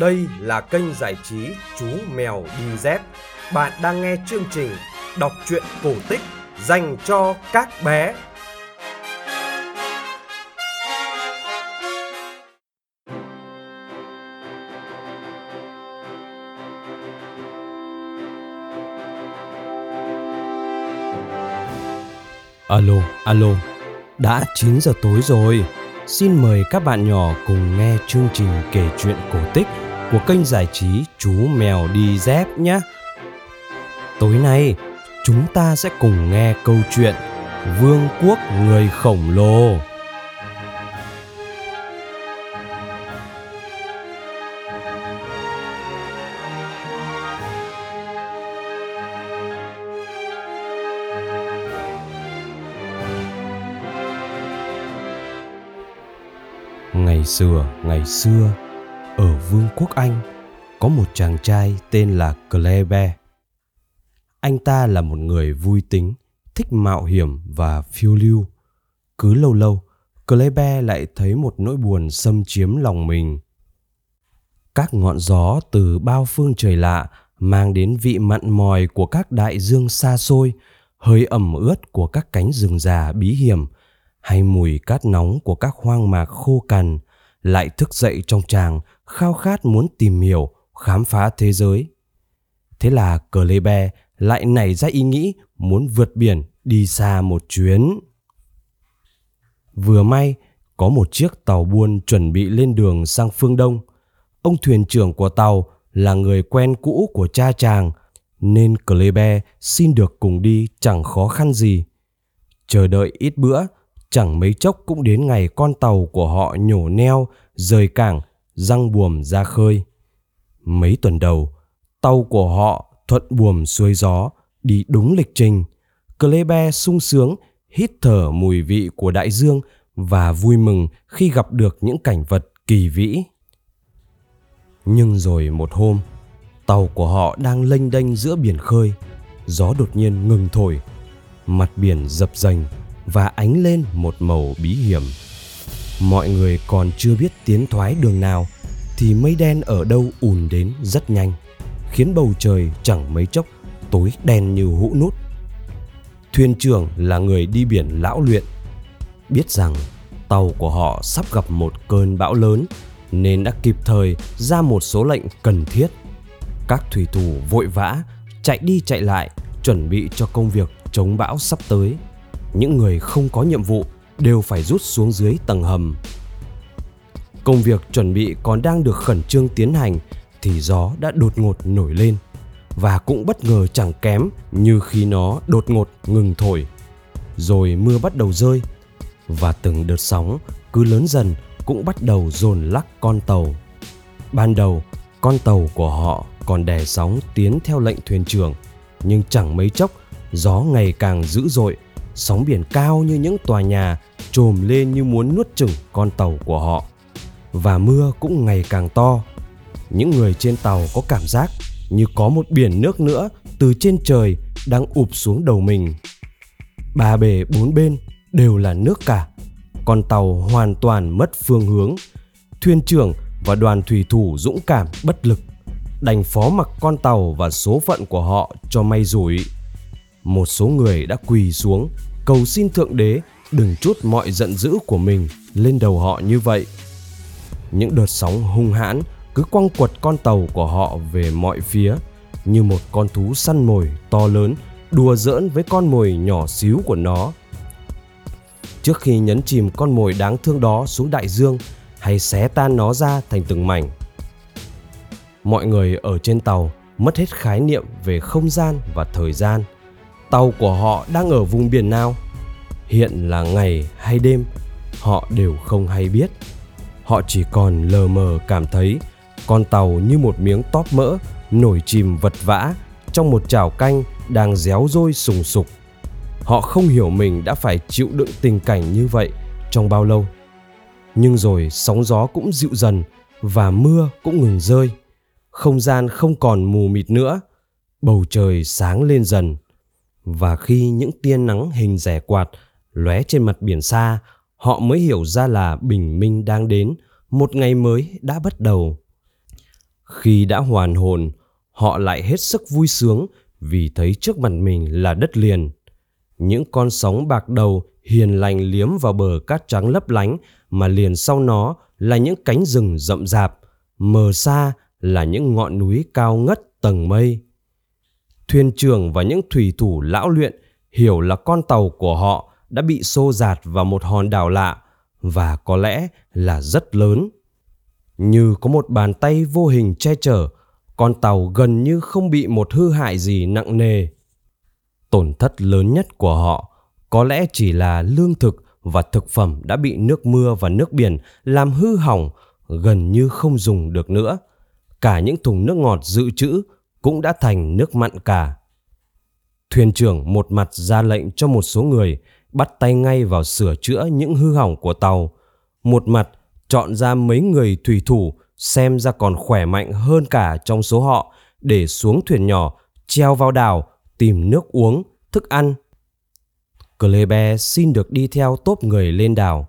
Đây là kênh giải trí Chú Mèo Đi Dép. Bạn đang nghe chương trình đọc truyện cổ tích dành cho các bé. Alo, alo, đã 9 giờ tối rồi. Xin mời các bạn nhỏ cùng nghe chương trình kể chuyện cổ tích của kênh giải trí Chú Mèo Đi Dép nhé. Tối nay, chúng ta sẽ cùng nghe câu chuyện Vương quốc người khổng lồ. Ngày xưa, ngày xưa, Vương quốc Anh có một chàng trai tên là Clebe. Anh ta là một người vui tính, thích mạo hiểm và phiêu lưu. Cứ lâu lâu, Clebe lại thấy một nỗi buồn xâm chiếm lòng mình. Các ngọn gió từ bao phương trời lạ mang đến vị mặn mòi của các đại dương xa xôi, hơi ẩm ướt của các cánh rừng già bí hiểm – hay mùi cát nóng của các hoang mạc khô cằn lại thức dậy trong chàng khao khát muốn tìm hiểu khám phá thế giới. Thế là cờ lê be lại nảy ra ý nghĩ muốn vượt biển đi xa một chuyến. Vừa may có một chiếc tàu buôn chuẩn bị lên đường sang phương đông. Ông thuyền trưởng của tàu là người quen cũ của cha chàng nên Clebe xin được cùng đi chẳng khó khăn gì. Chờ đợi ít bữa, chẳng mấy chốc cũng đến ngày con tàu của họ nhổ neo rời cảng răng buồm ra khơi. Mấy tuần đầu, tàu của họ thuận buồm xuôi gió, đi đúng lịch trình. Clebe sung sướng, hít thở mùi vị của đại dương và vui mừng khi gặp được những cảnh vật kỳ vĩ. Nhưng rồi một hôm, tàu của họ đang lênh đênh giữa biển khơi. Gió đột nhiên ngừng thổi, mặt biển dập dềnh và ánh lên một màu bí hiểm mọi người còn chưa biết tiến thoái đường nào, thì mây đen ở đâu ùn đến rất nhanh, khiến bầu trời chẳng mấy chốc tối đen như hũ nút. Thuyền trưởng là người đi biển lão luyện, biết rằng tàu của họ sắp gặp một cơn bão lớn nên đã kịp thời ra một số lệnh cần thiết. Các thủy thủ vội vã chạy đi chạy lại, chuẩn bị cho công việc chống bão sắp tới. Những người không có nhiệm vụ đều phải rút xuống dưới tầng hầm. Công việc chuẩn bị còn đang được khẩn trương tiến hành thì gió đã đột ngột nổi lên và cũng bất ngờ chẳng kém như khi nó đột ngột ngừng thổi. Rồi mưa bắt đầu rơi và từng đợt sóng cứ lớn dần cũng bắt đầu dồn lắc con tàu. Ban đầu, con tàu của họ còn đè sóng tiến theo lệnh thuyền trưởng, nhưng chẳng mấy chốc gió ngày càng dữ dội sóng biển cao như những tòa nhà trồm lên như muốn nuốt chửng con tàu của họ. Và mưa cũng ngày càng to. Những người trên tàu có cảm giác như có một biển nước nữa từ trên trời đang ụp xuống đầu mình. Ba bề bốn bên đều là nước cả. Con tàu hoàn toàn mất phương hướng. Thuyền trưởng và đoàn thủy thủ dũng cảm bất lực, đành phó mặc con tàu và số phận của họ cho may rủi một số người đã quỳ xuống, cầu xin thượng đế đừng chút mọi giận dữ của mình lên đầu họ như vậy. Những đợt sóng hung hãn cứ quăng quật con tàu của họ về mọi phía, như một con thú săn mồi to lớn, đùa giỡn với con mồi nhỏ xíu của nó. Trước khi nhấn chìm con mồi đáng thương đó xuống đại dương, hay xé tan nó ra thành từng mảnh. Mọi người ở trên tàu mất hết khái niệm về không gian và thời gian tàu của họ đang ở vùng biển nào? Hiện là ngày hay đêm, họ đều không hay biết. Họ chỉ còn lờ mờ cảm thấy con tàu như một miếng tóp mỡ nổi chìm vật vã trong một chảo canh đang réo rôi sùng sục. Họ không hiểu mình đã phải chịu đựng tình cảnh như vậy trong bao lâu. Nhưng rồi sóng gió cũng dịu dần và mưa cũng ngừng rơi. Không gian không còn mù mịt nữa. Bầu trời sáng lên dần và khi những tia nắng hình rẻ quạt lóe trên mặt biển xa họ mới hiểu ra là bình minh đang đến một ngày mới đã bắt đầu Khi đã hoàn hồn, họ lại hết sức vui sướng vì thấy trước mặt mình là đất liền. Những con sóng bạc đầu hiền lành liếm vào bờ cát trắng lấp lánh mà liền sau nó là những cánh rừng rậm rạp, mờ xa là những ngọn núi cao ngất tầng mây. Thuyền trưởng và những thủy thủ lão luyện hiểu là con tàu của họ đã bị xô giạt vào một hòn đảo lạ và có lẽ là rất lớn. Như có một bàn tay vô hình che chở, con tàu gần như không bị một hư hại gì nặng nề. Tổn thất lớn nhất của họ có lẽ chỉ là lương thực và thực phẩm đã bị nước mưa và nước biển làm hư hỏng gần như không dùng được nữa. Cả những thùng nước ngọt dự trữ cũng đã thành nước mặn cả. Thuyền trưởng một mặt ra lệnh cho một số người bắt tay ngay vào sửa chữa những hư hỏng của tàu, một mặt chọn ra mấy người thủy thủ xem ra còn khỏe mạnh hơn cả trong số họ để xuống thuyền nhỏ treo vào đảo tìm nước uống, thức ăn. Klebe xin được đi theo tốp người lên đảo.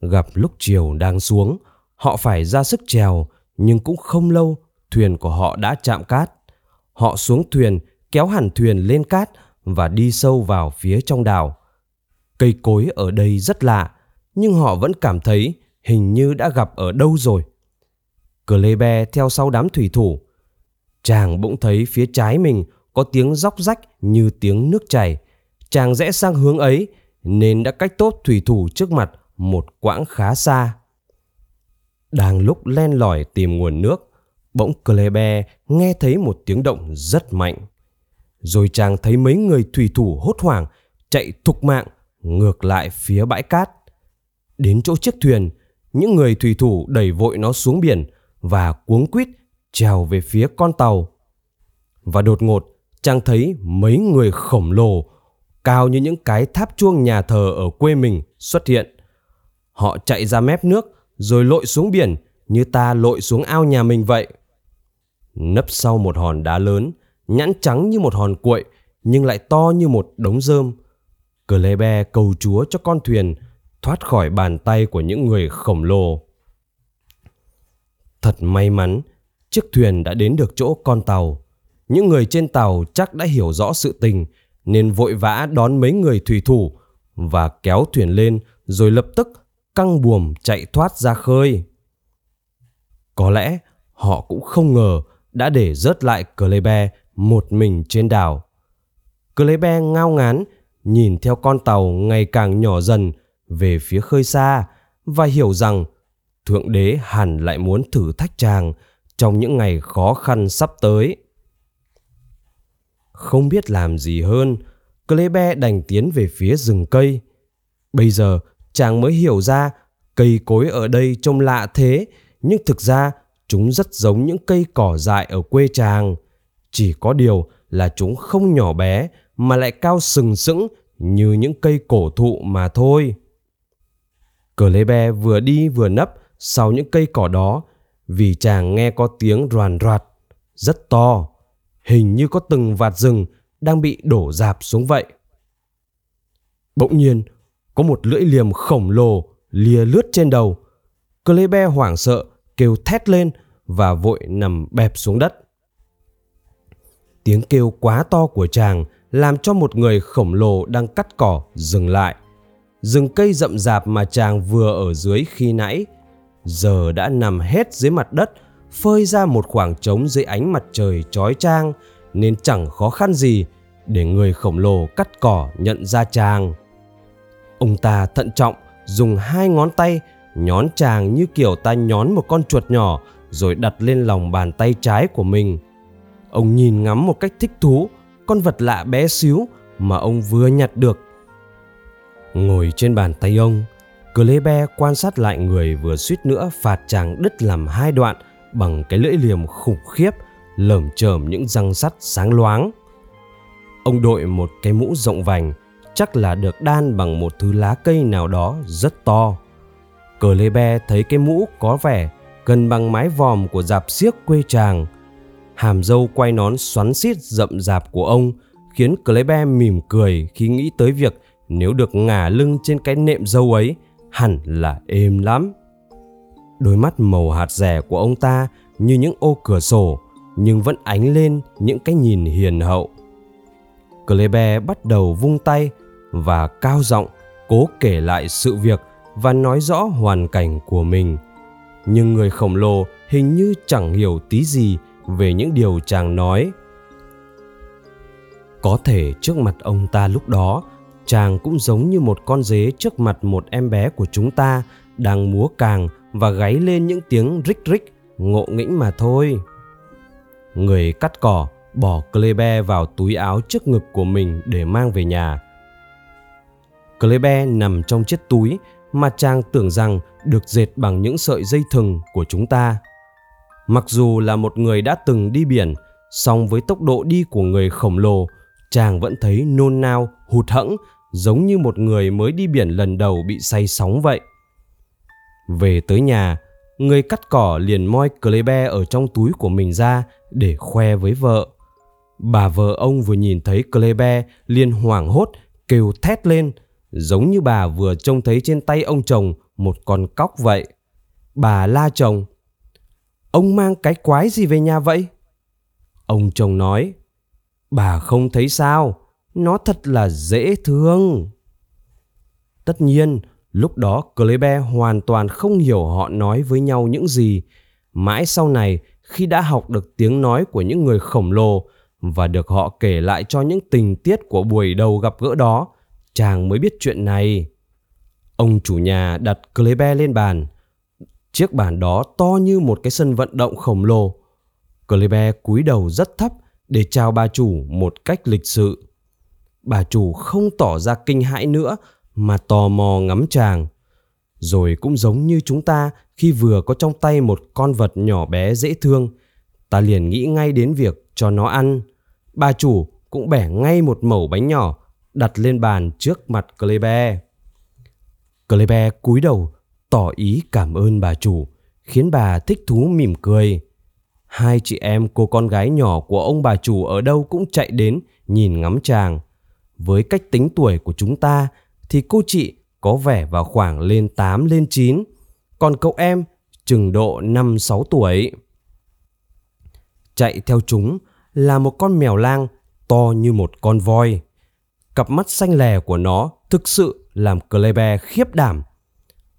Gặp lúc chiều đang xuống, họ phải ra sức trèo nhưng cũng không lâu thuyền của họ đã chạm cát. Họ xuống thuyền kéo hẳn thuyền lên cát và đi sâu vào phía trong đảo. Cây cối ở đây rất lạ, nhưng họ vẫn cảm thấy hình như đã gặp ở đâu rồi. Klebe theo sau đám thủy thủ. Chàng bỗng thấy phía trái mình có tiếng róc rách như tiếng nước chảy. Chàng rẽ sang hướng ấy nên đã cách tốt thủy thủ trước mặt một quãng khá xa. Đang lúc len lỏi tìm nguồn nước, bỗng Klebe nghe thấy một tiếng động rất mạnh. Rồi chàng thấy mấy người thủy thủ hốt hoảng chạy thục mạng ngược lại phía bãi cát. Đến chỗ chiếc thuyền, những người thủy thủ đẩy vội nó xuống biển và cuống quýt trèo về phía con tàu. Và đột ngột, chàng thấy mấy người khổng lồ cao như những cái tháp chuông nhà thờ ở quê mình xuất hiện. Họ chạy ra mép nước rồi lội xuống biển như ta lội xuống ao nhà mình vậy. Nấp sau một hòn đá lớn, nhẵn trắng như một hòn cuội nhưng lại to như một đống rơm. Cờ lê be cầu chúa cho con thuyền thoát khỏi bàn tay của những người khổng lồ. Thật may mắn, chiếc thuyền đã đến được chỗ con tàu. Những người trên tàu chắc đã hiểu rõ sự tình nên vội vã đón mấy người thủy thủ và kéo thuyền lên rồi lập tức căng buồm chạy thoát ra khơi. Có lẽ họ cũng không ngờ đã để rớt lại Klebe một mình trên đảo. Klebe ngao ngán nhìn theo con tàu ngày càng nhỏ dần về phía khơi xa và hiểu rằng Thượng Đế hẳn lại muốn thử thách chàng trong những ngày khó khăn sắp tới. Không biết làm gì hơn, Klebe đành tiến về phía rừng cây. Bây giờ chàng mới hiểu ra cây cối ở đây trông lạ thế, nhưng thực ra chúng rất giống những cây cỏ dại ở quê chàng. Chỉ có điều là chúng không nhỏ bé mà lại cao sừng sững như những cây cổ thụ mà thôi. Cờ lê be vừa đi vừa nấp sau những cây cỏ đó vì chàng nghe có tiếng roàn roạt rất to, hình như có từng vạt rừng đang bị đổ dạp xuống vậy. Bỗng nhiên, có một lưỡi liềm khổng lồ lìa lướt trên đầu. Cờ lê be hoảng sợ kêu thét lên và vội nằm bẹp xuống đất. Tiếng kêu quá to của chàng làm cho một người khổng lồ đang cắt cỏ dừng lại. Rừng cây rậm rạp mà chàng vừa ở dưới khi nãy, giờ đã nằm hết dưới mặt đất, phơi ra một khoảng trống dưới ánh mặt trời chói chang, nên chẳng khó khăn gì để người khổng lồ cắt cỏ nhận ra chàng. Ông ta thận trọng dùng hai ngón tay nhón chàng như kiểu ta nhón một con chuột nhỏ rồi đặt lên lòng bàn tay trái của mình. Ông nhìn ngắm một cách thích thú con vật lạ bé xíu mà ông vừa nhặt được. Ngồi trên bàn tay ông, Klebe quan sát lại người vừa suýt nữa phạt chàng đứt làm hai đoạn bằng cái lưỡi liềm khủng khiếp lởm chởm những răng sắt sáng loáng. Ông đội một cái mũ rộng vành, chắc là được đan bằng một thứ lá cây nào đó rất to. Cờ lê be thấy cái mũ có vẻ gần bằng mái vòm của dạp xiếc quê chàng. Hàm dâu quay nón xoắn xít rậm rạp của ông khiến Klebe mỉm cười khi nghĩ tới việc nếu được ngả lưng trên cái nệm dâu ấy, hẳn là êm lắm. Đôi mắt màu hạt rẻ của ông ta như những ô cửa sổ, nhưng vẫn ánh lên những cái nhìn hiền hậu. Kleber bắt đầu vung tay và cao giọng cố kể lại sự việc và nói rõ hoàn cảnh của mình. Nhưng người khổng lồ hình như chẳng hiểu tí gì về những điều chàng nói. Có thể trước mặt ông ta lúc đó, chàng cũng giống như một con dế trước mặt một em bé của chúng ta đang múa càng và gáy lên những tiếng rích rích ngộ nghĩnh mà thôi. Người cắt cỏ bỏ Kleber vào túi áo trước ngực của mình để mang về nhà. Kleber nằm trong chiếc túi mà chàng tưởng rằng được dệt bằng những sợi dây thừng của chúng ta. Mặc dù là một người đã từng đi biển, song với tốc độ đi của người khổng lồ, chàng vẫn thấy nôn nao, hụt hẫng, giống như một người mới đi biển lần đầu bị say sóng vậy. Về tới nhà, người cắt cỏ liền moi Kleber ở trong túi của mình ra để khoe với vợ. Bà vợ ông vừa nhìn thấy Kleber liền hoảng hốt kêu thét lên, giống như bà vừa trông thấy trên tay ông chồng một con cóc vậy. Bà la chồng, ông mang cái quái gì về nhà vậy? Ông chồng nói, bà không thấy sao, nó thật là dễ thương. Tất nhiên, lúc đó Kleber hoàn toàn không hiểu họ nói với nhau những gì. Mãi sau này, khi đã học được tiếng nói của những người khổng lồ và được họ kể lại cho những tình tiết của buổi đầu gặp gỡ đó, chàng mới biết chuyện này. Ông chủ nhà đặt Kleber lên bàn. Chiếc bàn đó to như một cái sân vận động khổng lồ. Kleber cúi đầu rất thấp để chào bà chủ một cách lịch sự. Bà chủ không tỏ ra kinh hãi nữa mà tò mò ngắm chàng. Rồi cũng giống như chúng ta khi vừa có trong tay một con vật nhỏ bé dễ thương, ta liền nghĩ ngay đến việc cho nó ăn. Bà chủ cũng bẻ ngay một mẩu bánh nhỏ đặt lên bàn trước mặt Kleber. Kleber cúi đầu tỏ ý cảm ơn bà chủ, khiến bà thích thú mỉm cười. Hai chị em cô con gái nhỏ của ông bà chủ ở đâu cũng chạy đến nhìn ngắm chàng. Với cách tính tuổi của chúng ta thì cô chị có vẻ vào khoảng lên 8 lên 9, còn cậu em chừng độ 5-6 tuổi. Chạy theo chúng là một con mèo lang to như một con voi. Cặp mắt xanh lè của nó thực sự làm Kleber khiếp đảm.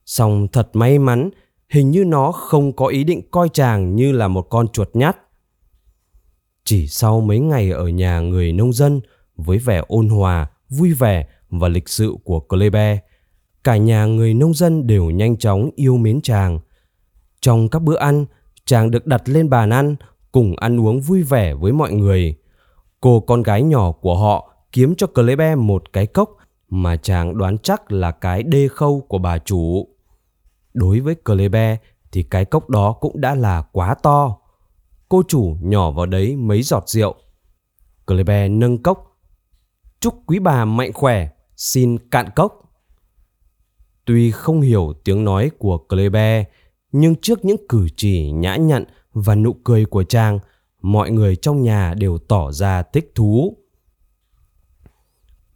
Song thật may mắn, hình như nó không có ý định coi chàng như là một con chuột nhát. Chỉ sau mấy ngày ở nhà người nông dân với vẻ ôn hòa, vui vẻ và lịch sự của Kleber, cả nhà người nông dân đều nhanh chóng yêu mến chàng. Trong các bữa ăn, chàng được đặt lên bàn ăn cùng ăn uống vui vẻ với mọi người. Cô con gái nhỏ của họ kiếm cho Kleber một cái cốc mà chàng đoán chắc là cái đê khâu của bà chủ. Đối với Kleber thì cái cốc đó cũng đã là quá to. Cô chủ nhỏ vào đấy mấy giọt rượu. Kleber nâng cốc. Chúc quý bà mạnh khỏe, xin cạn cốc. Tuy không hiểu tiếng nói của Kleber, nhưng trước những cử chỉ nhã nhặn và nụ cười của chàng, mọi người trong nhà đều tỏ ra thích thú.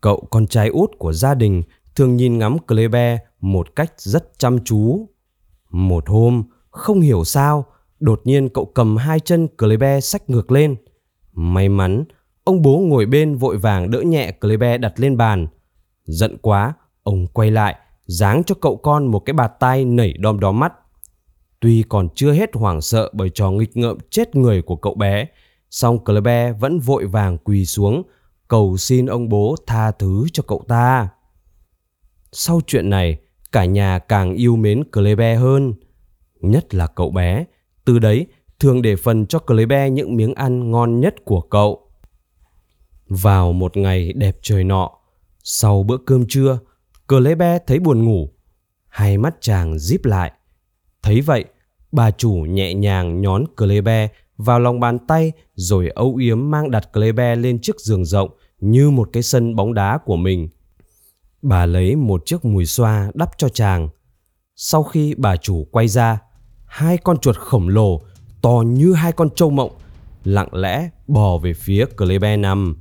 Cậu con trai út của gia đình thường nhìn ngắm Kleber một cách rất chăm chú. Một hôm, không hiểu sao, đột nhiên cậu cầm hai chân Kleber sách ngược lên. May mắn, ông bố ngồi bên vội vàng đỡ nhẹ Kleber đặt lên bàn. Giận quá, ông quay lại, giáng cho cậu con một cái bạt tay nảy đom đóm mắt. Tuy còn chưa hết hoảng sợ bởi trò nghịch ngợm chết người của cậu bé, song Kleber vẫn vội vàng quỳ xuống, cầu xin ông bố tha thứ cho cậu ta. Sau chuyện này, cả nhà càng yêu mến Kleber hơn. Nhất là cậu bé, từ đấy thường để phần cho Kleber những miếng ăn ngon nhất của cậu. Vào một ngày đẹp trời nọ, sau bữa cơm trưa, Kleber thấy buồn ngủ. Hai mắt chàng díp lại. Thấy vậy, bà chủ nhẹ nhàng nhón Kleber vào lòng bàn tay rồi âu yếm mang đặt Kleber lên chiếc giường rộng như một cái sân bóng đá của mình. Bà lấy một chiếc mùi xoa đắp cho chàng. Sau khi bà chủ quay ra, hai con chuột khổng lồ to như hai con trâu mộng lặng lẽ bò về phía Kleber nằm.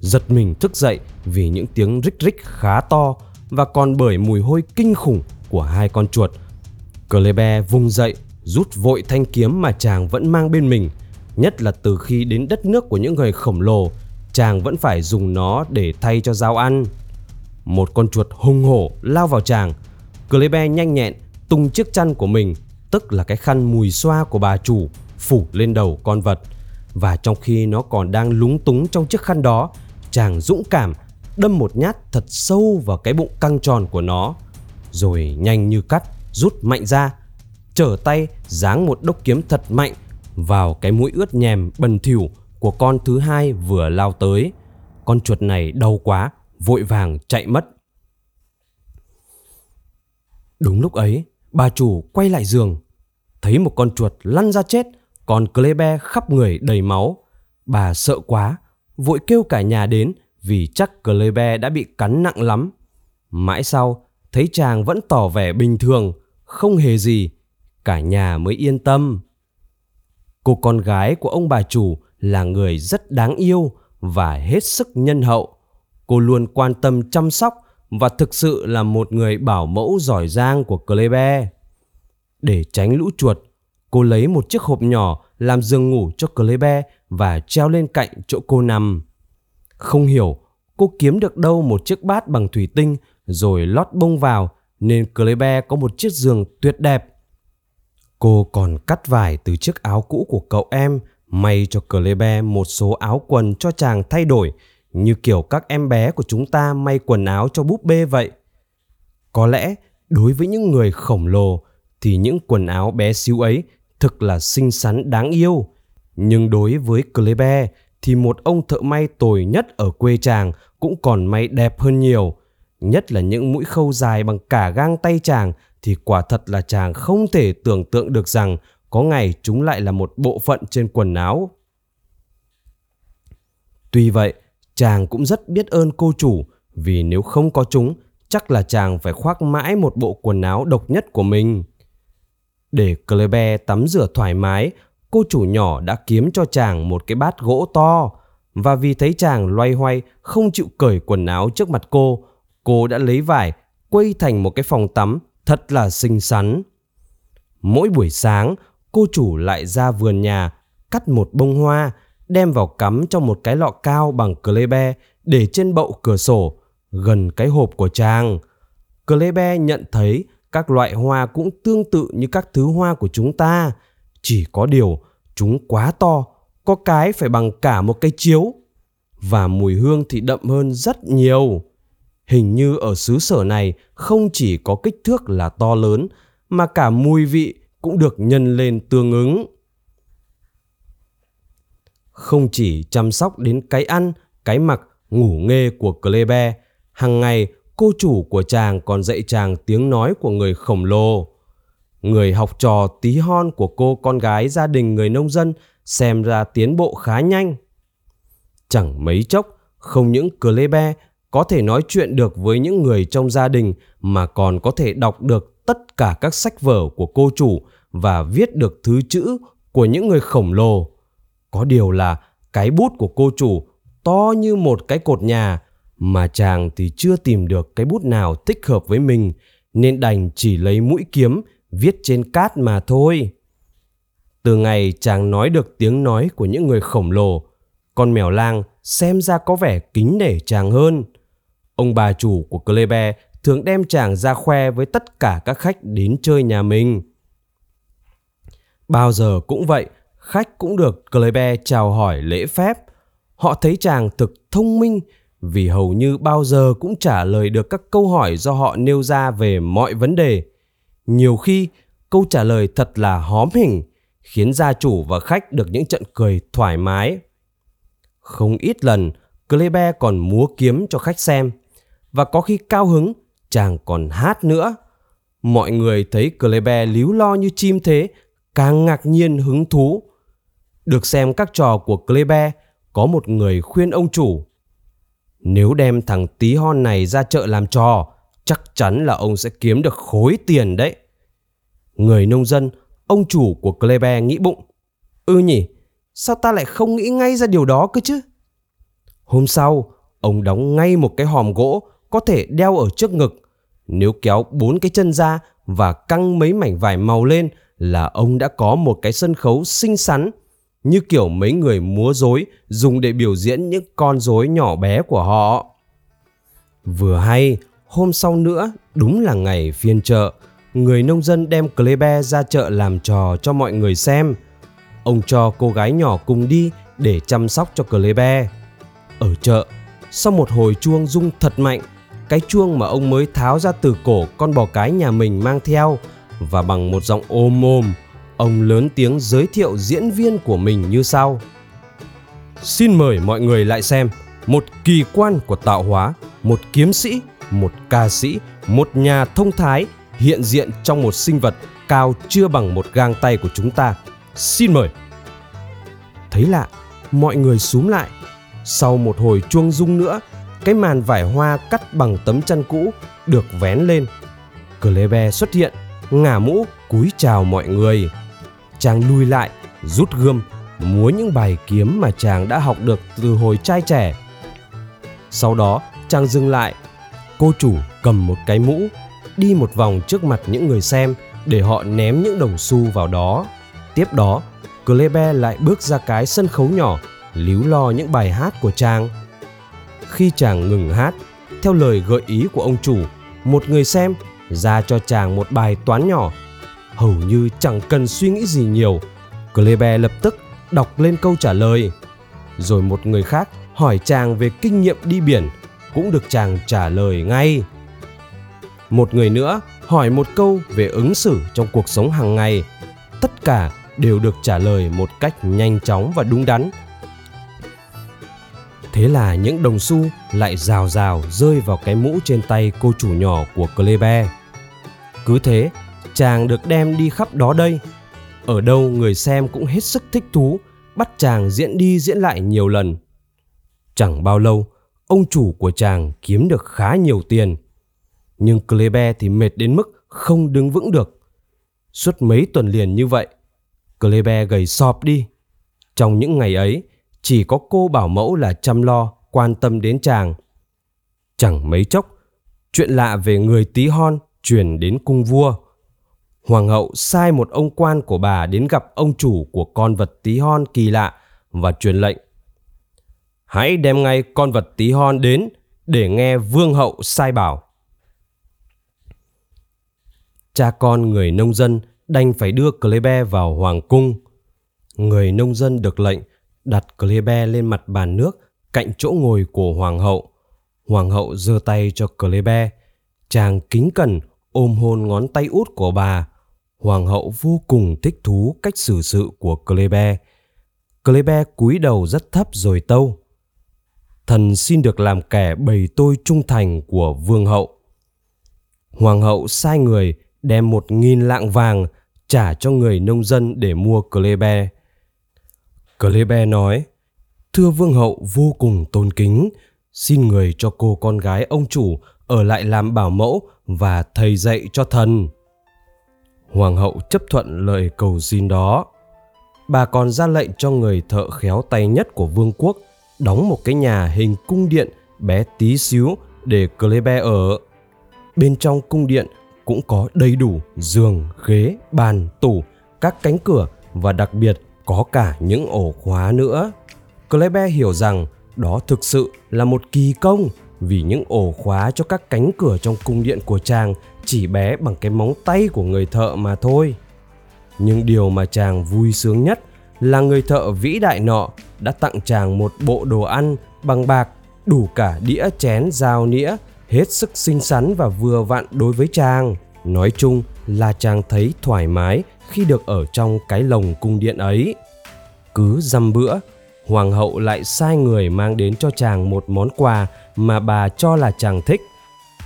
Giật mình thức dậy vì những tiếng rích rích khá to và còn bởi mùi hôi kinh khủng của hai con chuột. Klebe vùng dậy, rút vội thanh kiếm mà chàng vẫn mang bên mình. Nhất là từ khi đến đất nước của những người khổng lồ, chàng vẫn phải dùng nó để thay cho dao ăn. Một con chuột hung hổ lao vào chàng. Klebe nhanh nhẹn tung chiếc chăn của mình, tức là cái khăn mùi xoa của bà chủ, phủ lên đầu con vật. Và trong khi nó còn đang lúng túng trong chiếc khăn đó, chàng dũng cảm đâm một nhát thật sâu vào cái bụng căng tròn của nó. Rồi nhanh như cắt, rút mạnh ra, trở tay giáng một đốc kiếm thật mạnh vào cái mũi ướt nhèm bần thỉu của con thứ hai vừa lao tới. Con chuột này đau quá, vội vàng chạy mất. Đúng lúc ấy, bà chủ quay lại giường, thấy một con chuột lăn ra chết, còn Klebe khắp người đầy máu. Bà sợ quá, vội kêu cả nhà đến vì chắc Klebe đã bị cắn nặng lắm. Mãi sau, thấy chàng vẫn tỏ vẻ bình thường, không hề gì, cả nhà mới yên tâm. Cô con gái của ông bà chủ là người rất đáng yêu và hết sức nhân hậu. Cô luôn quan tâm chăm sóc và thực sự là một người bảo mẫu giỏi giang của Klebe. Để tránh lũ chuột, cô lấy một chiếc hộp nhỏ làm giường ngủ cho Klebe và treo lên cạnh chỗ cô nằm. Không hiểu cô kiếm được đâu một chiếc bát bằng thủy tinh rồi lót bông vào nên Klebe có một chiếc giường tuyệt đẹp. Cô còn cắt vải từ chiếc áo cũ của cậu em, may cho Clebe một số áo quần cho chàng thay đổi, như kiểu các em bé của chúng ta may quần áo cho búp bê vậy. Có lẽ, đối với những người khổng lồ, thì những quần áo bé xíu ấy thực là xinh xắn đáng yêu. Nhưng đối với Clebe thì một ông thợ may tồi nhất ở quê chàng cũng còn may đẹp hơn nhiều. Nhất là những mũi khâu dài bằng cả gang tay chàng thì quả thật là chàng không thể tưởng tượng được rằng có ngày chúng lại là một bộ phận trên quần áo. Tuy vậy, chàng cũng rất biết ơn cô chủ vì nếu không có chúng, chắc là chàng phải khoác mãi một bộ quần áo độc nhất của mình. Để Klebe tắm rửa thoải mái, cô chủ nhỏ đã kiếm cho chàng một cái bát gỗ to và vì thấy chàng loay hoay không chịu cởi quần áo trước mặt cô, cô đã lấy vải quây thành một cái phòng tắm thật là xinh xắn. Mỗi buổi sáng, cô chủ lại ra vườn nhà cắt một bông hoa đem vào cắm trong một cái lọ cao bằng Klebe để trên bậu cửa sổ gần cái hộp của chàng. Klebe nhận thấy các loại hoa cũng tương tự như các thứ hoa của chúng ta, chỉ có điều chúng quá to, có cái phải bằng cả một cây chiếu và mùi hương thì đậm hơn rất nhiều. Hình như ở xứ sở này không chỉ có kích thước là to lớn mà cả mùi vị cũng được nhân lên tương ứng. Không chỉ chăm sóc đến cái ăn, cái mặc, ngủ nghê của Klebe, hàng ngày cô chủ của chàng còn dạy chàng tiếng nói của người khổng lồ. Người học trò tí hon của cô con gái gia đình người nông dân xem ra tiến bộ khá nhanh. Chẳng mấy chốc, không những Klebe có thể nói chuyện được với những người trong gia đình mà còn có thể đọc được tất cả các sách vở của cô chủ và viết được thứ chữ của những người khổng lồ. Có điều là cái bút của cô chủ to như một cái cột nhà mà chàng thì chưa tìm được cái bút nào thích hợp với mình nên đành chỉ lấy mũi kiếm viết trên cát mà thôi. Từ ngày chàng nói được tiếng nói của những người khổng lồ, con mèo lang xem ra có vẻ kính nể chàng hơn. Ông bà chủ của Klebe thường đem chàng ra khoe với tất cả các khách đến chơi nhà mình. Bao giờ cũng vậy, khách cũng được Klebe chào hỏi lễ phép. Họ thấy chàng thực thông minh vì hầu như bao giờ cũng trả lời được các câu hỏi do họ nêu ra về mọi vấn đề. Nhiều khi, câu trả lời thật là hóm hình, khiến gia chủ và khách được những trận cười thoải mái. Không ít lần, Klebe còn múa kiếm cho khách xem, và có khi cao hứng, chàng còn hát nữa. Mọi người thấy Klebe líu lo như chim thế, càng ngạc nhiên hứng thú. Được xem các trò của Klebe, có một người khuyên ông chủ nếu đem thằng tí hon này ra chợ làm trò, chắc chắn là ông sẽ kiếm được khối tiền đấy. Người nông dân, ông chủ của Klebe nghĩ bụng. ư ừ nhỉ, sao ta lại không nghĩ ngay ra điều đó cơ chứ? Hôm sau, ông đóng ngay một cái hòm gỗ có thể đeo ở trước ngực. Nếu kéo bốn cái chân ra và căng mấy mảnh vải màu lên là ông đã có một cái sân khấu xinh xắn như kiểu mấy người múa rối dùng để biểu diễn những con rối nhỏ bé của họ. Vừa hay, hôm sau nữa đúng là ngày phiên chợ, người nông dân đem Klebe ra chợ làm trò cho mọi người xem. Ông cho cô gái nhỏ cùng đi để chăm sóc cho Klebe. Ở chợ, sau một hồi chuông rung thật mạnh, cái chuông mà ông mới tháo ra từ cổ con bò cái nhà mình mang theo và bằng một giọng ôm ôm, ông lớn tiếng giới thiệu diễn viên của mình như sau. Xin mời mọi người lại xem một kỳ quan của tạo hóa, một kiếm sĩ, một ca sĩ, một nhà thông thái hiện diện trong một sinh vật cao chưa bằng một gang tay của chúng ta. Xin mời. Thấy lạ, mọi người súm lại. Sau một hồi chuông rung nữa, cái màn vải hoa cắt bằng tấm chăn cũ được vén lên. Klebe xuất hiện, ngả mũ, cúi chào mọi người. Chàng lùi lại, rút gươm, múa những bài kiếm mà chàng đã học được từ hồi trai trẻ. Sau đó, chàng dừng lại. Cô chủ cầm một cái mũ, đi một vòng trước mặt những người xem để họ ném những đồng xu vào đó. Tiếp đó, Klebe lại bước ra cái sân khấu nhỏ, líu lo những bài hát của chàng. Khi chàng ngừng hát, theo lời gợi ý của ông chủ, một người xem ra cho chàng một bài toán nhỏ. Hầu như chẳng cần suy nghĩ gì nhiều, Klebe lập tức đọc lên câu trả lời. Rồi một người khác hỏi chàng về kinh nghiệm đi biển, cũng được chàng trả lời ngay. Một người nữa hỏi một câu về ứng xử trong cuộc sống hàng ngày. Tất cả đều được trả lời một cách nhanh chóng và đúng đắn. Thế là những đồng xu lại rào rào rơi vào cái mũ trên tay cô chủ nhỏ của Klebe. Cứ thế, chàng được đem đi khắp đó đây. Ở đâu người xem cũng hết sức thích thú, bắt chàng diễn đi diễn lại nhiều lần. Chẳng bao lâu, ông chủ của chàng kiếm được khá nhiều tiền. Nhưng Klebe thì mệt đến mức không đứng vững được. Suốt mấy tuần liền như vậy, Klebe gầy sọp đi. Trong những ngày ấy, chỉ có cô bảo mẫu là chăm lo, quan tâm đến chàng. Chẳng mấy chốc, chuyện lạ về người tí hon truyền đến cung vua. Hoàng hậu sai một ông quan của bà đến gặp ông chủ của con vật tí hon kỳ lạ và truyền lệnh. Hãy đem ngay con vật tí hon đến để nghe vương hậu sai bảo. Cha con người nông dân đành phải đưa Klebe vào hoàng cung. Người nông dân được lệnh đặt Klebe lên mặt bàn nước cạnh chỗ ngồi của hoàng hậu. Hoàng hậu giơ tay cho Klebe. Chàng kính cẩn ôm hôn ngón tay út của bà. Hoàng hậu vô cùng thích thú cách xử sự của Klebe. Klebe cúi đầu rất thấp rồi tâu. Thần xin được làm kẻ bày tôi trung thành của vương hậu. Hoàng hậu sai người đem một nghìn lạng vàng trả cho người nông dân để mua Klebe. Klebe nói, Thưa vương hậu vô cùng tôn kính, xin người cho cô con gái ông chủ ở lại làm bảo mẫu và thầy dạy cho thần. Hoàng hậu chấp thuận lời cầu xin đó. Bà còn ra lệnh cho người thợ khéo tay nhất của vương quốc đóng một cái nhà hình cung điện bé tí xíu để Klebe ở. Bên trong cung điện cũng có đầy đủ giường, ghế, bàn, tủ, các cánh cửa và đặc biệt có cả những ổ khóa nữa. Klebe hiểu rằng đó thực sự là một kỳ công vì những ổ khóa cho các cánh cửa trong cung điện của chàng chỉ bé bằng cái móng tay của người thợ mà thôi. Nhưng điều mà chàng vui sướng nhất là người thợ vĩ đại nọ đã tặng chàng một bộ đồ ăn bằng bạc, đủ cả đĩa chén dao nĩa, hết sức xinh xắn và vừa vặn đối với chàng. Nói chung là chàng thấy thoải mái khi được ở trong cái lồng cung điện ấy. Cứ dăm bữa, hoàng hậu lại sai người mang đến cho chàng một món quà mà bà cho là chàng thích.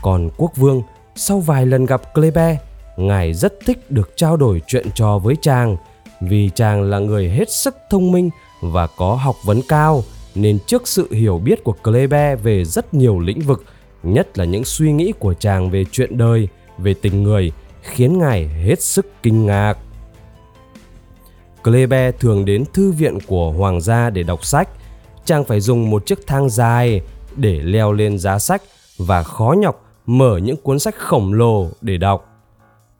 Còn quốc vương, sau vài lần gặp Klebe, ngài rất thích được trao đổi chuyện trò với chàng vì chàng là người hết sức thông minh và có học vấn cao nên trước sự hiểu biết của Klebe về rất nhiều lĩnh vực, nhất là những suy nghĩ của chàng về chuyện đời, về tình người, khiến ngài hết sức kinh ngạc. Klebe thường đến thư viện của hoàng gia để đọc sách. Chàng phải dùng một chiếc thang dài để leo lên giá sách và khó nhọc mở những cuốn sách khổng lồ để đọc.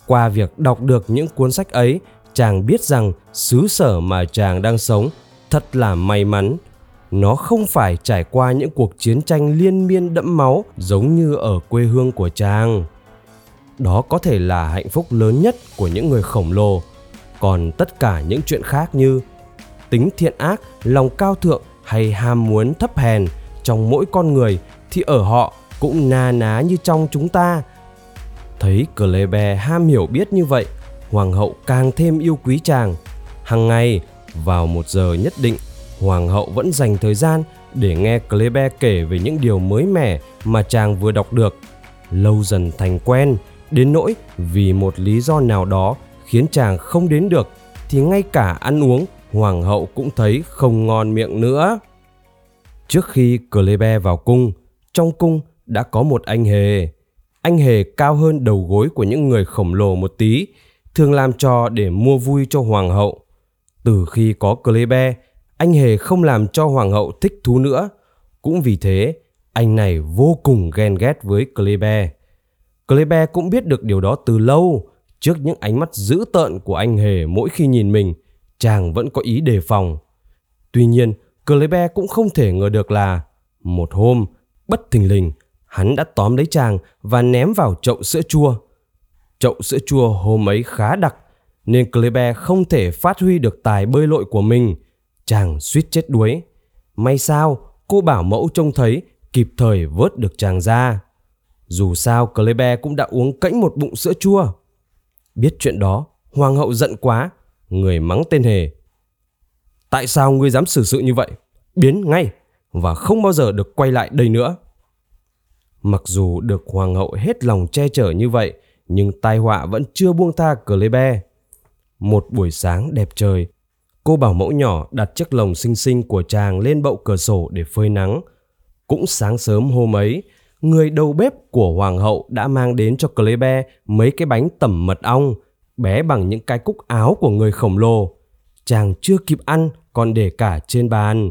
Qua việc đọc được những cuốn sách ấy, chàng biết rằng xứ sở mà chàng đang sống thật là may mắn. Nó không phải trải qua những cuộc chiến tranh liên miên đẫm máu giống như ở quê hương của chàng. Đó có thể là hạnh phúc lớn nhất của những người khổng lồ. Còn tất cả những chuyện khác như tính thiện ác, lòng cao thượng hay ham muốn thấp hèn trong mỗi con người thì ở họ cũng na ná như trong chúng ta. Thấy Clebe ham hiểu biết như vậy, hoàng hậu càng thêm yêu quý chàng. Hằng ngày, vào một giờ nhất định, hoàng hậu vẫn dành thời gian để nghe Clebe kể về những điều mới mẻ mà chàng vừa đọc được. Lâu dần thành quen, đến nỗi vì một lý do nào đó khiến chàng không đến được thì ngay cả ăn uống hoàng hậu cũng thấy không ngon miệng nữa. Trước khi Clebe vào cung, trong cung đã có một anh hề. Anh hề cao hơn đầu gối của những người khổng lồ một tí, thường làm trò để mua vui cho hoàng hậu. Từ khi có Clebe, anh hề không làm cho hoàng hậu thích thú nữa. Cũng vì thế, anh này vô cùng ghen ghét với Clebe. Clebe cũng biết được điều đó từ lâu, trước những ánh mắt dữ tợn của anh hề mỗi khi nhìn mình, chàng vẫn có ý đề phòng. Tuy nhiên, Clebe cũng không thể ngờ được là một hôm, bất thình lình, hắn đã tóm lấy chàng và ném vào chậu sữa chua. Chậu sữa chua hôm ấy khá đặc, nên Clebe không thể phát huy được tài bơi lội của mình. Chàng suýt chết đuối. May sao, cô bảo mẫu trông thấy, kịp thời vớt được chàng ra. Dù sao Clebe cũng đã uống cẫnh một bụng sữa chua. Biết chuyện đó, hoàng hậu giận quá, người mắng tên hề. Tại sao ngươi dám xử sự như vậy? Biến ngay và không bao giờ được quay lại đây nữa. Mặc dù được hoàng hậu hết lòng che chở như vậy, nhưng tai họa vẫn chưa buông tha Clebe. Một buổi sáng đẹp trời, cô bảo mẫu nhỏ đặt chiếc lồng xinh xinh của chàng lên bậu cửa sổ để phơi nắng. Cũng sáng sớm hôm ấy, người đầu bếp của hoàng hậu đã mang đến cho Clebe mấy cái bánh tẩm mật ong, bé bằng những cái cúc áo của người khổng lồ. Chàng chưa kịp ăn còn để cả trên bàn.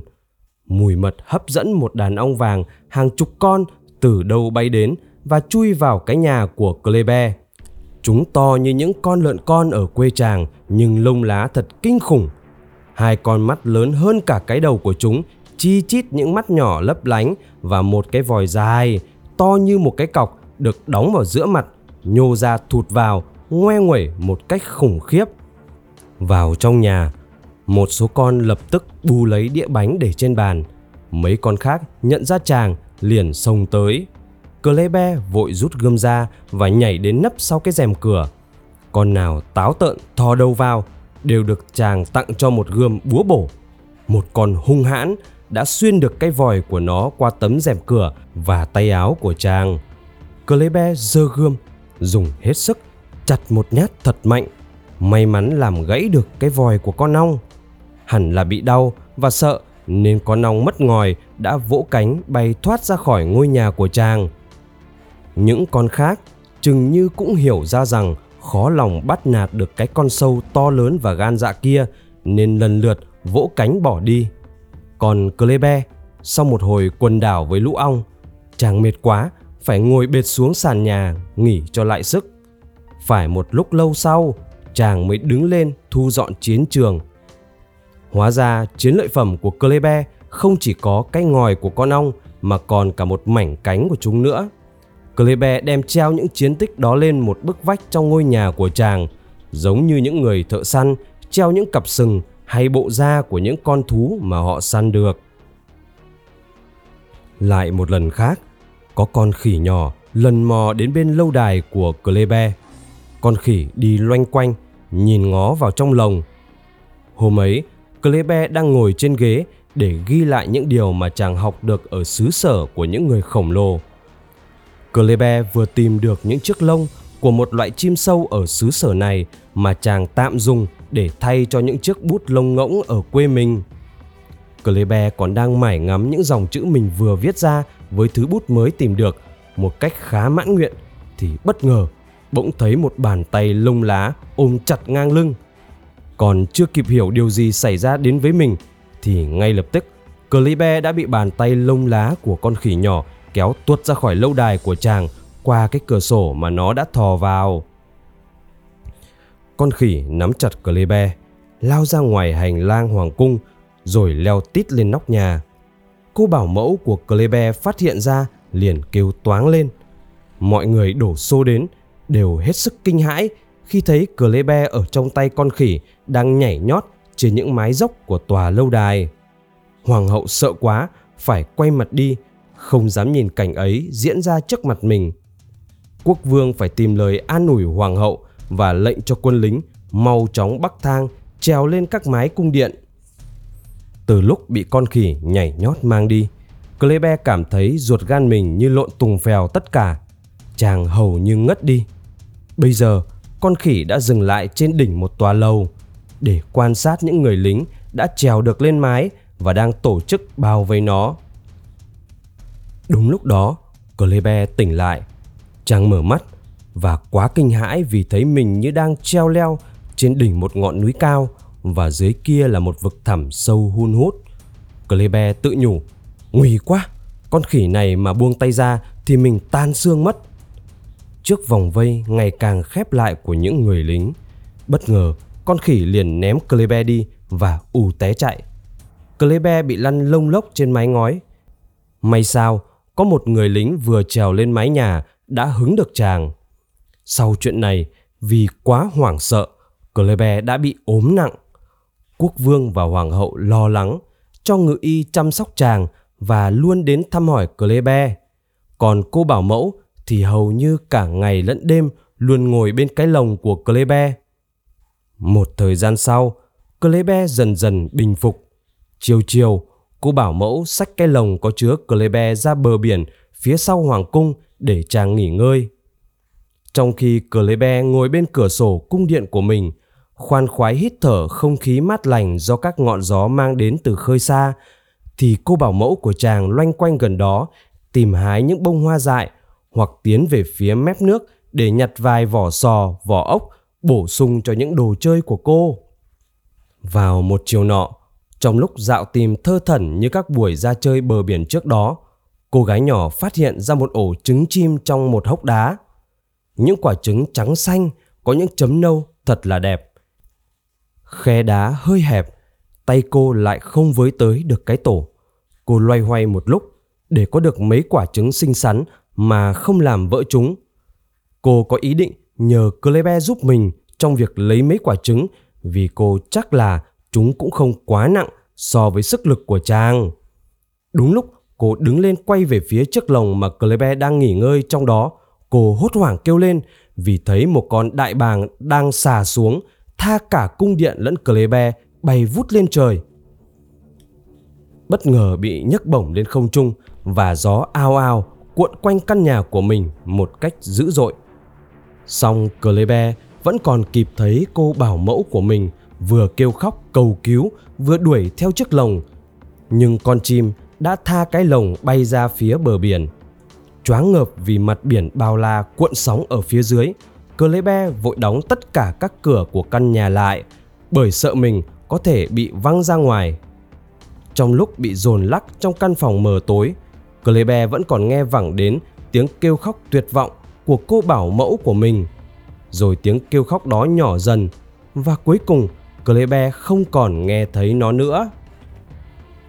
Mùi mật hấp dẫn một đàn ong vàng hàng chục con từ đâu bay đến và chui vào cái nhà của Clebe. Chúng to như những con lợn con ở quê chàng nhưng lông lá thật kinh khủng. Hai con mắt lớn hơn cả cái đầu của chúng, chi chít những mắt nhỏ lấp lánh và một cái vòi dài to như một cái cọc được đóng vào giữa mặt, nhô ra thụt vào, ngoe nguẩy một cách khủng khiếp. Vào trong nhà, một số con lập tức bu lấy đĩa bánh để trên bàn. Mấy con khác nhận ra chàng liền xông tới. cờ lê be vội rút gươm ra và nhảy đến nấp sau cái rèm cửa. Con nào táo tợn thò đầu vào đều được chàng tặng cho một gươm búa bổ. Một con hung hãn đã xuyên được cái vòi của nó qua tấm rèm cửa và tay áo của chàng. Clebe giơ gươm, dùng hết sức, chặt một nhát thật mạnh. May mắn làm gãy được cái vòi của con ong. Hẳn là bị đau và sợ nên con ong mất ngòi đã vỗ cánh bay thoát ra khỏi ngôi nhà của chàng. Những con khác chừng như cũng hiểu ra rằng khó lòng bắt nạt được cái con sâu to lớn và gan dạ kia nên lần lượt vỗ cánh bỏ đi. Còn Clebe, sau một hồi quần đảo với lũ ong, chàng mệt quá, phải ngồi bệt xuống sàn nhà nghỉ cho lại sức. Phải một lúc lâu sau, chàng mới đứng lên thu dọn chiến trường. Hóa ra chiến lợi phẩm của Clebe không chỉ có cái ngòi của con ong mà còn cả một mảnh cánh của chúng nữa. Clebe đem treo những chiến tích đó lên một bức vách trong ngôi nhà của chàng, giống như những người thợ săn treo những cặp sừng hay bộ da của những con thú mà họ săn được. Lại một lần khác, có con khỉ nhỏ lần mò đến bên lâu đài của Clebe. Con khỉ đi loanh quanh, nhìn ngó vào trong lồng. Hôm ấy, Clebe đang ngồi trên ghế để ghi lại những điều mà chàng học được ở xứ sở của những người khổng lồ. Clebe vừa tìm được những chiếc lông của một loại chim sâu ở xứ sở này mà chàng tạm dùng để thay cho những chiếc bút lông ngỗng ở quê mình. Clebe còn đang mải ngắm những dòng chữ mình vừa viết ra với thứ bút mới tìm được một cách khá mãn nguyện, thì bất ngờ bỗng thấy một bàn tay lông lá ôm chặt ngang lưng. Còn chưa kịp hiểu điều gì xảy ra đến với mình, thì ngay lập tức Clebe đã bị bàn tay lông lá của con khỉ nhỏ kéo tuột ra khỏi lâu đài của chàng qua cái cửa sổ mà nó đã thò vào. Con khỉ nắm chặt Clebe, lao ra ngoài hành lang hoàng cung rồi leo tít lên nóc nhà. Cô bảo mẫu của Clebe phát hiện ra liền kêu toáng lên. Mọi người đổ xô đến, đều hết sức kinh hãi khi thấy Clebe ở trong tay con khỉ đang nhảy nhót trên những mái dốc của tòa lâu đài. Hoàng hậu sợ quá, phải quay mặt đi, không dám nhìn cảnh ấy diễn ra trước mặt mình. Quốc vương phải tìm lời an ủi hoàng hậu và lệnh cho quân lính mau chóng bắc thang trèo lên các mái cung điện. Từ lúc bị con khỉ nhảy nhót mang đi, Klebe cảm thấy ruột gan mình như lộn tùng phèo tất cả. Chàng hầu như ngất đi. Bây giờ, con khỉ đã dừng lại trên đỉnh một tòa lầu để quan sát những người lính đã trèo được lên mái và đang tổ chức bao vây nó. Đúng lúc đó, Klebe tỉnh lại. Chàng mở mắt và quá kinh hãi vì thấy mình như đang treo leo trên đỉnh một ngọn núi cao và dưới kia là một vực thẳm sâu hun hút. Clebe tự nhủ, nguy quá, con khỉ này mà buông tay ra thì mình tan xương mất. Trước vòng vây ngày càng khép lại của những người lính, bất ngờ con khỉ liền ném Clebe đi và ù té chạy. Clebe bị lăn lông lốc trên mái ngói. May sao, có một người lính vừa trèo lên mái nhà đã hứng được chàng. Sau chuyện này, vì quá hoảng sợ, Clebe đã bị ốm nặng. Quốc vương và hoàng hậu lo lắng, cho ngự y chăm sóc chàng và luôn đến thăm hỏi Clebe. Còn cô bảo mẫu thì hầu như cả ngày lẫn đêm luôn ngồi bên cái lồng của Clebe. Một thời gian sau, Clebe dần dần bình phục. Chiều chiều, cô bảo mẫu xách cái lồng có chứa Clebe ra bờ biển phía sau hoàng cung để chàng nghỉ ngơi. Trong khi Clebe ngồi bên cửa sổ cung điện của mình, khoan khoái hít thở không khí mát lành do các ngọn gió mang đến từ khơi xa, thì cô bảo mẫu của chàng loanh quanh gần đó tìm hái những bông hoa dại hoặc tiến về phía mép nước để nhặt vài vỏ sò, vỏ ốc bổ sung cho những đồ chơi của cô. Vào một chiều nọ, trong lúc dạo tìm thơ thẩn như các buổi ra chơi bờ biển trước đó, cô gái nhỏ phát hiện ra một ổ trứng chim trong một hốc đá. Những quả trứng trắng xanh có những chấm nâu thật là đẹp. Khe đá hơi hẹp, tay cô lại không với tới được cái tổ. Cô loay hoay một lúc để có được mấy quả trứng xinh xắn mà không làm vỡ chúng. Cô có ý định nhờ Clebe giúp mình trong việc lấy mấy quả trứng vì cô chắc là chúng cũng không quá nặng so với sức lực của chàng. Đúng lúc cô đứng lên quay về phía chiếc lồng mà Clebe đang nghỉ ngơi trong đó, cô hốt hoảng kêu lên vì thấy một con đại bàng đang xà xuống, tha cả cung điện lẫn Clebe bay vút lên trời. Bất ngờ bị nhấc bổng lên không trung và gió ao ao cuộn quanh căn nhà của mình một cách dữ dội. Song Clebe vẫn còn kịp thấy cô bảo mẫu của mình vừa kêu khóc cầu cứu vừa đuổi theo chiếc lồng. Nhưng con chim đã tha cái lồng bay ra phía bờ biển. Choáng ngợp vì mặt biển bao la cuộn sóng ở phía dưới, Clebe vội đóng tất cả các cửa của căn nhà lại bởi sợ mình có thể bị văng ra ngoài. Trong lúc bị dồn lắc trong căn phòng mờ tối, Clebe vẫn còn nghe vẳng đến tiếng kêu khóc tuyệt vọng của cô bảo mẫu của mình. Rồi tiếng kêu khóc đó nhỏ dần và cuối cùng Clebe không còn nghe thấy nó nữa.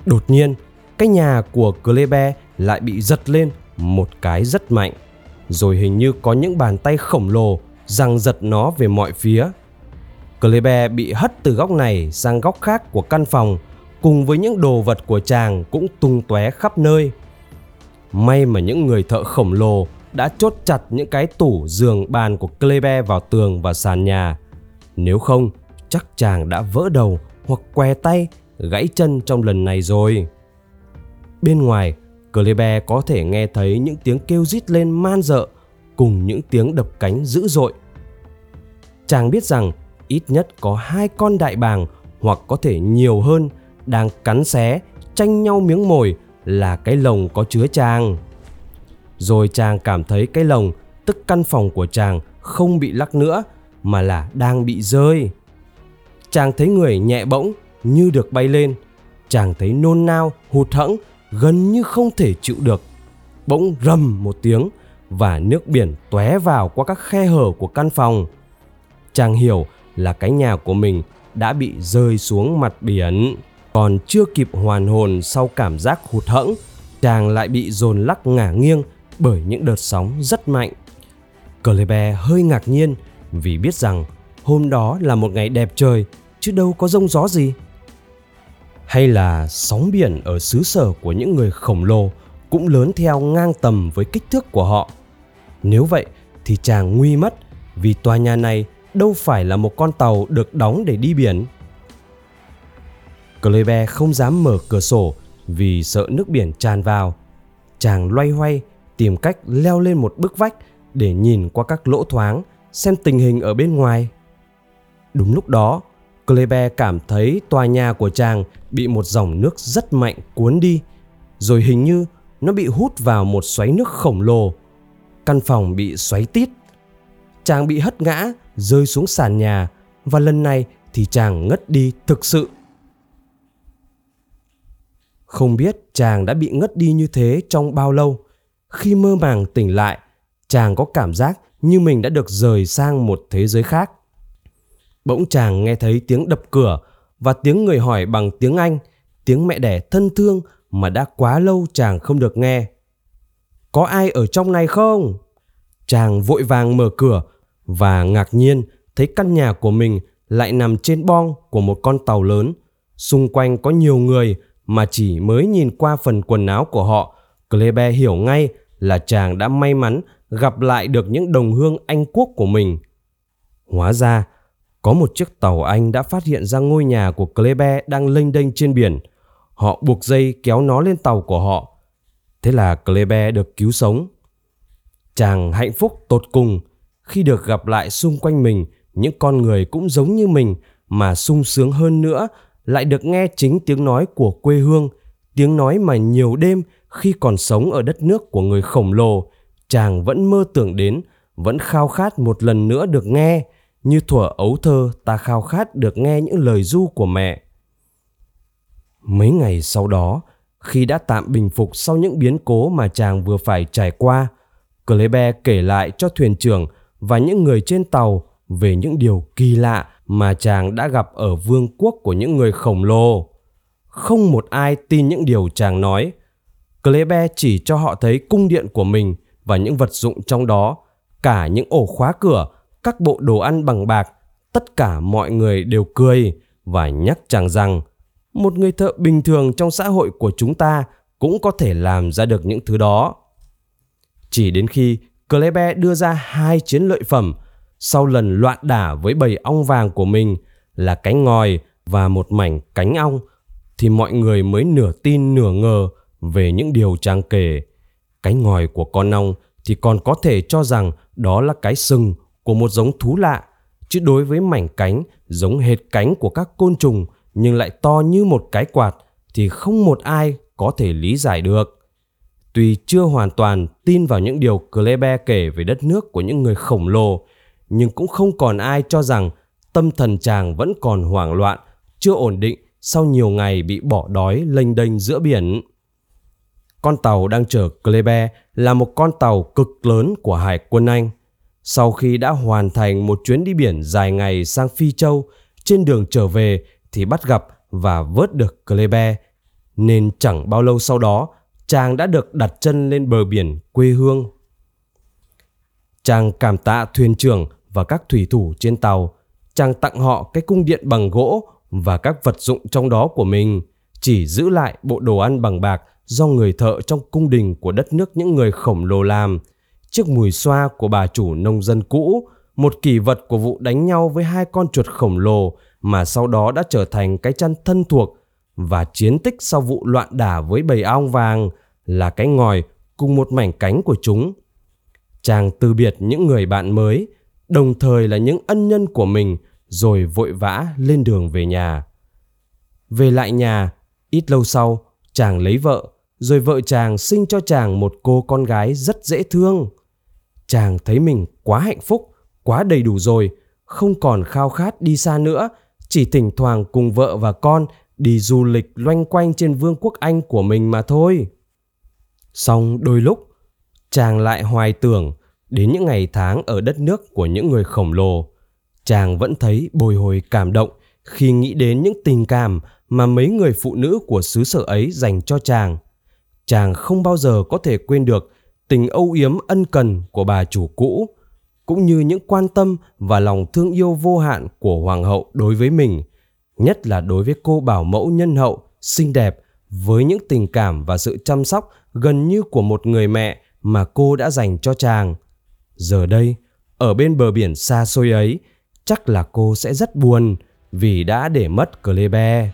Đột nhiên, cái nhà của Clebe lại bị giật lên một cái rất mạnh. Rồi hình như có những bàn tay khổng lồ giằng giật nó về mọi phía. Klebe bị hất từ góc này sang góc khác của căn phòng cùng với những đồ vật của chàng cũng tung tóe khắp nơi. May mà những người thợ khổng lồ đã chốt chặt những cái tủ giường bàn của Klebe vào tường và sàn nhà. Nếu không, chắc chàng đã vỡ đầu hoặc què tay, gãy chân trong lần này rồi. Bên ngoài, Clebe có thể nghe thấy những tiếng kêu rít lên man dợ cùng những tiếng đập cánh dữ dội. Chàng biết rằng ít nhất có hai con đại bàng hoặc có thể nhiều hơn đang cắn xé, tranh nhau miếng mồi là cái lồng có chứa chàng. Rồi chàng cảm thấy cái lồng, tức căn phòng của chàng không bị lắc nữa mà là đang bị rơi. Chàng thấy người nhẹ bỗng như được bay lên. Chàng thấy nôn nao, hụt hẫng, gần như không thể chịu được. Bỗng rầm một tiếng và nước biển tóe vào qua các khe hở của căn phòng. Chàng hiểu là cái nhà của mình đã bị rơi xuống mặt biển. Còn chưa kịp hoàn hồn sau cảm giác hụt hẫng, chàng lại bị dồn lắc ngả nghiêng bởi những đợt sóng rất mạnh. Clebe hơi ngạc nhiên vì biết rằng hôm đó là một ngày đẹp trời chứ đâu có rông gió gì. Hay là sóng biển ở xứ sở của những người khổng lồ cũng lớn theo ngang tầm với kích thước của họ. Nếu vậy thì chàng nguy mất vì tòa nhà này đâu phải là một con tàu được đóng để đi biển. Clebe không dám mở cửa sổ vì sợ nước biển tràn vào. Chàng loay hoay tìm cách leo lên một bức vách để nhìn qua các lỗ thoáng xem tình hình ở bên ngoài. Đúng lúc đó, Clebe cảm thấy tòa nhà của chàng bị một dòng nước rất mạnh cuốn đi, rồi hình như nó bị hút vào một xoáy nước khổng lồ. Căn phòng bị xoáy tít. Chàng bị hất ngã, rơi xuống sàn nhà và lần này thì chàng ngất đi thực sự. Không biết chàng đã bị ngất đi như thế trong bao lâu. Khi mơ màng tỉnh lại, chàng có cảm giác như mình đã được rời sang một thế giới khác. Bỗng chàng nghe thấy tiếng đập cửa và tiếng người hỏi bằng tiếng Anh, tiếng mẹ đẻ thân thương mà đã quá lâu chàng không được nghe. Có ai ở trong này không? Chàng vội vàng mở cửa và ngạc nhiên thấy căn nhà của mình lại nằm trên bong của một con tàu lớn. Xung quanh có nhiều người mà chỉ mới nhìn qua phần quần áo của họ, Klebe hiểu ngay là chàng đã may mắn gặp lại được những đồng hương Anh quốc của mình. Hóa ra, có một chiếc tàu Anh đã phát hiện ra ngôi nhà của Klebe đang lênh đênh trên biển. Họ buộc dây kéo nó lên tàu của họ. Thế là Klebe được cứu sống. Chàng hạnh phúc tột cùng khi được gặp lại xung quanh mình những con người cũng giống như mình mà sung sướng hơn nữa lại được nghe chính tiếng nói của quê hương, tiếng nói mà nhiều đêm khi còn sống ở đất nước của người khổng lồ, chàng vẫn mơ tưởng đến, vẫn khao khát một lần nữa được nghe, như thuở ấu thơ ta khao khát được nghe những lời du của mẹ. Mấy ngày sau đó, khi đã tạm bình phục sau những biến cố mà chàng vừa phải trải qua, Clebe kể lại cho thuyền trưởng và những người trên tàu về những điều kỳ lạ mà chàng đã gặp ở vương quốc của những người khổng lồ. Không một ai tin những điều chàng nói. Clebe chỉ cho họ thấy cung điện của mình và những vật dụng trong đó, cả những ổ khóa cửa, các bộ đồ ăn bằng bạc, tất cả mọi người đều cười và nhắc chàng rằng một người thợ bình thường trong xã hội của chúng ta cũng có thể làm ra được những thứ đó. Chỉ đến khi Klebe đưa ra hai chiến lợi phẩm sau lần loạn đả với bầy ong vàng của mình là cánh ngòi và một mảnh cánh ong thì mọi người mới nửa tin nửa ngờ về những điều chàng kể. Cánh ngòi của con ong thì còn có thể cho rằng đó là cái sừng của một giống thú lạ, chứ đối với mảnh cánh giống hệt cánh của các côn trùng nhưng lại to như một cái quạt thì không một ai có thể lý giải được. Tuy chưa hoàn toàn tin vào những điều Klebe kể về đất nước của những người khổng lồ, nhưng cũng không còn ai cho rằng tâm thần chàng vẫn còn hoảng loạn, chưa ổn định sau nhiều ngày bị bỏ đói lênh đênh giữa biển. Con tàu đang chở Klebe là một con tàu cực lớn của Hải quân Anh. Sau khi đã hoàn thành một chuyến đi biển dài ngày sang Phi Châu, trên đường trở về thì bắt gặp và vớt được Klebe. Nên chẳng bao lâu sau đó, chàng đã được đặt chân lên bờ biển quê hương. Chàng cảm tạ thuyền trưởng và các thủy thủ trên tàu. Chàng tặng họ cái cung điện bằng gỗ và các vật dụng trong đó của mình, chỉ giữ lại bộ đồ ăn bằng bạc do người thợ trong cung đình của đất nước những người khổng lồ làm. Chiếc mùi xoa của bà chủ nông dân cũ, một kỳ vật của vụ đánh nhau với hai con chuột khổng lồ mà sau đó đã trở thành cái chăn thân thuộc và chiến tích sau vụ loạn đả với bầy ong vàng là cái ngòi cùng một mảnh cánh của chúng. Chàng từ biệt những người bạn mới, đồng thời là những ân nhân của mình rồi vội vã lên đường về nhà. Về lại nhà, ít lâu sau, chàng lấy vợ, rồi vợ chàng sinh cho chàng một cô con gái rất dễ thương. Chàng thấy mình quá hạnh phúc, quá đầy đủ rồi, không còn khao khát đi xa nữa, chỉ thỉnh thoảng cùng vợ và con đi du lịch loanh quanh trên vương quốc Anh của mình mà thôi. Xong đôi lúc, chàng lại hoài tưởng đến những ngày tháng ở đất nước của những người khổng lồ. chàng vẫn thấy bồi hồi cảm động khi nghĩ đến những tình cảm mà mấy người phụ nữ của xứ sở ấy dành cho chàng. Chàng không bao giờ có thể quên được tình âu yếm ân cần của bà chủ cũ, cũng như những quan tâm và lòng thương yêu vô hạn của hoàng hậu đối với mình, nhất là đối với cô bảo mẫu nhân hậu, xinh đẹp với những tình cảm và sự chăm sóc gần như của một người mẹ mà cô đã dành cho chàng. Giờ đây, ở bên bờ biển xa xôi ấy, chắc là cô sẽ rất buồn vì đã để mất Clebe.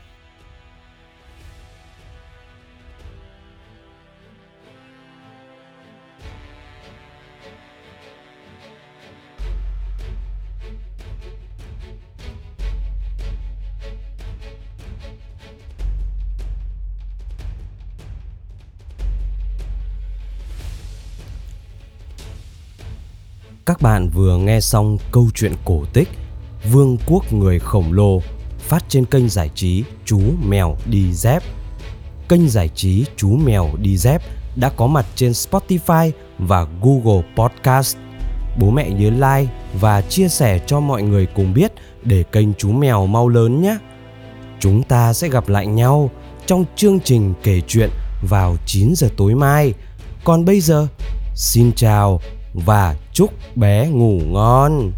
Các bạn vừa nghe xong câu chuyện cổ tích Vương quốc người khổng lồ phát trên kênh giải trí Chú Mèo Đi Dép. Kênh giải trí Chú Mèo Đi Dép đã có mặt trên Spotify và Google Podcast. Bố mẹ nhớ like và chia sẻ cho mọi người cùng biết để kênh Chú Mèo mau lớn nhé. Chúng ta sẽ gặp lại nhau trong chương trình kể chuyện vào 9 giờ tối mai. Còn bây giờ, xin chào và chúc bé ngủ ngon.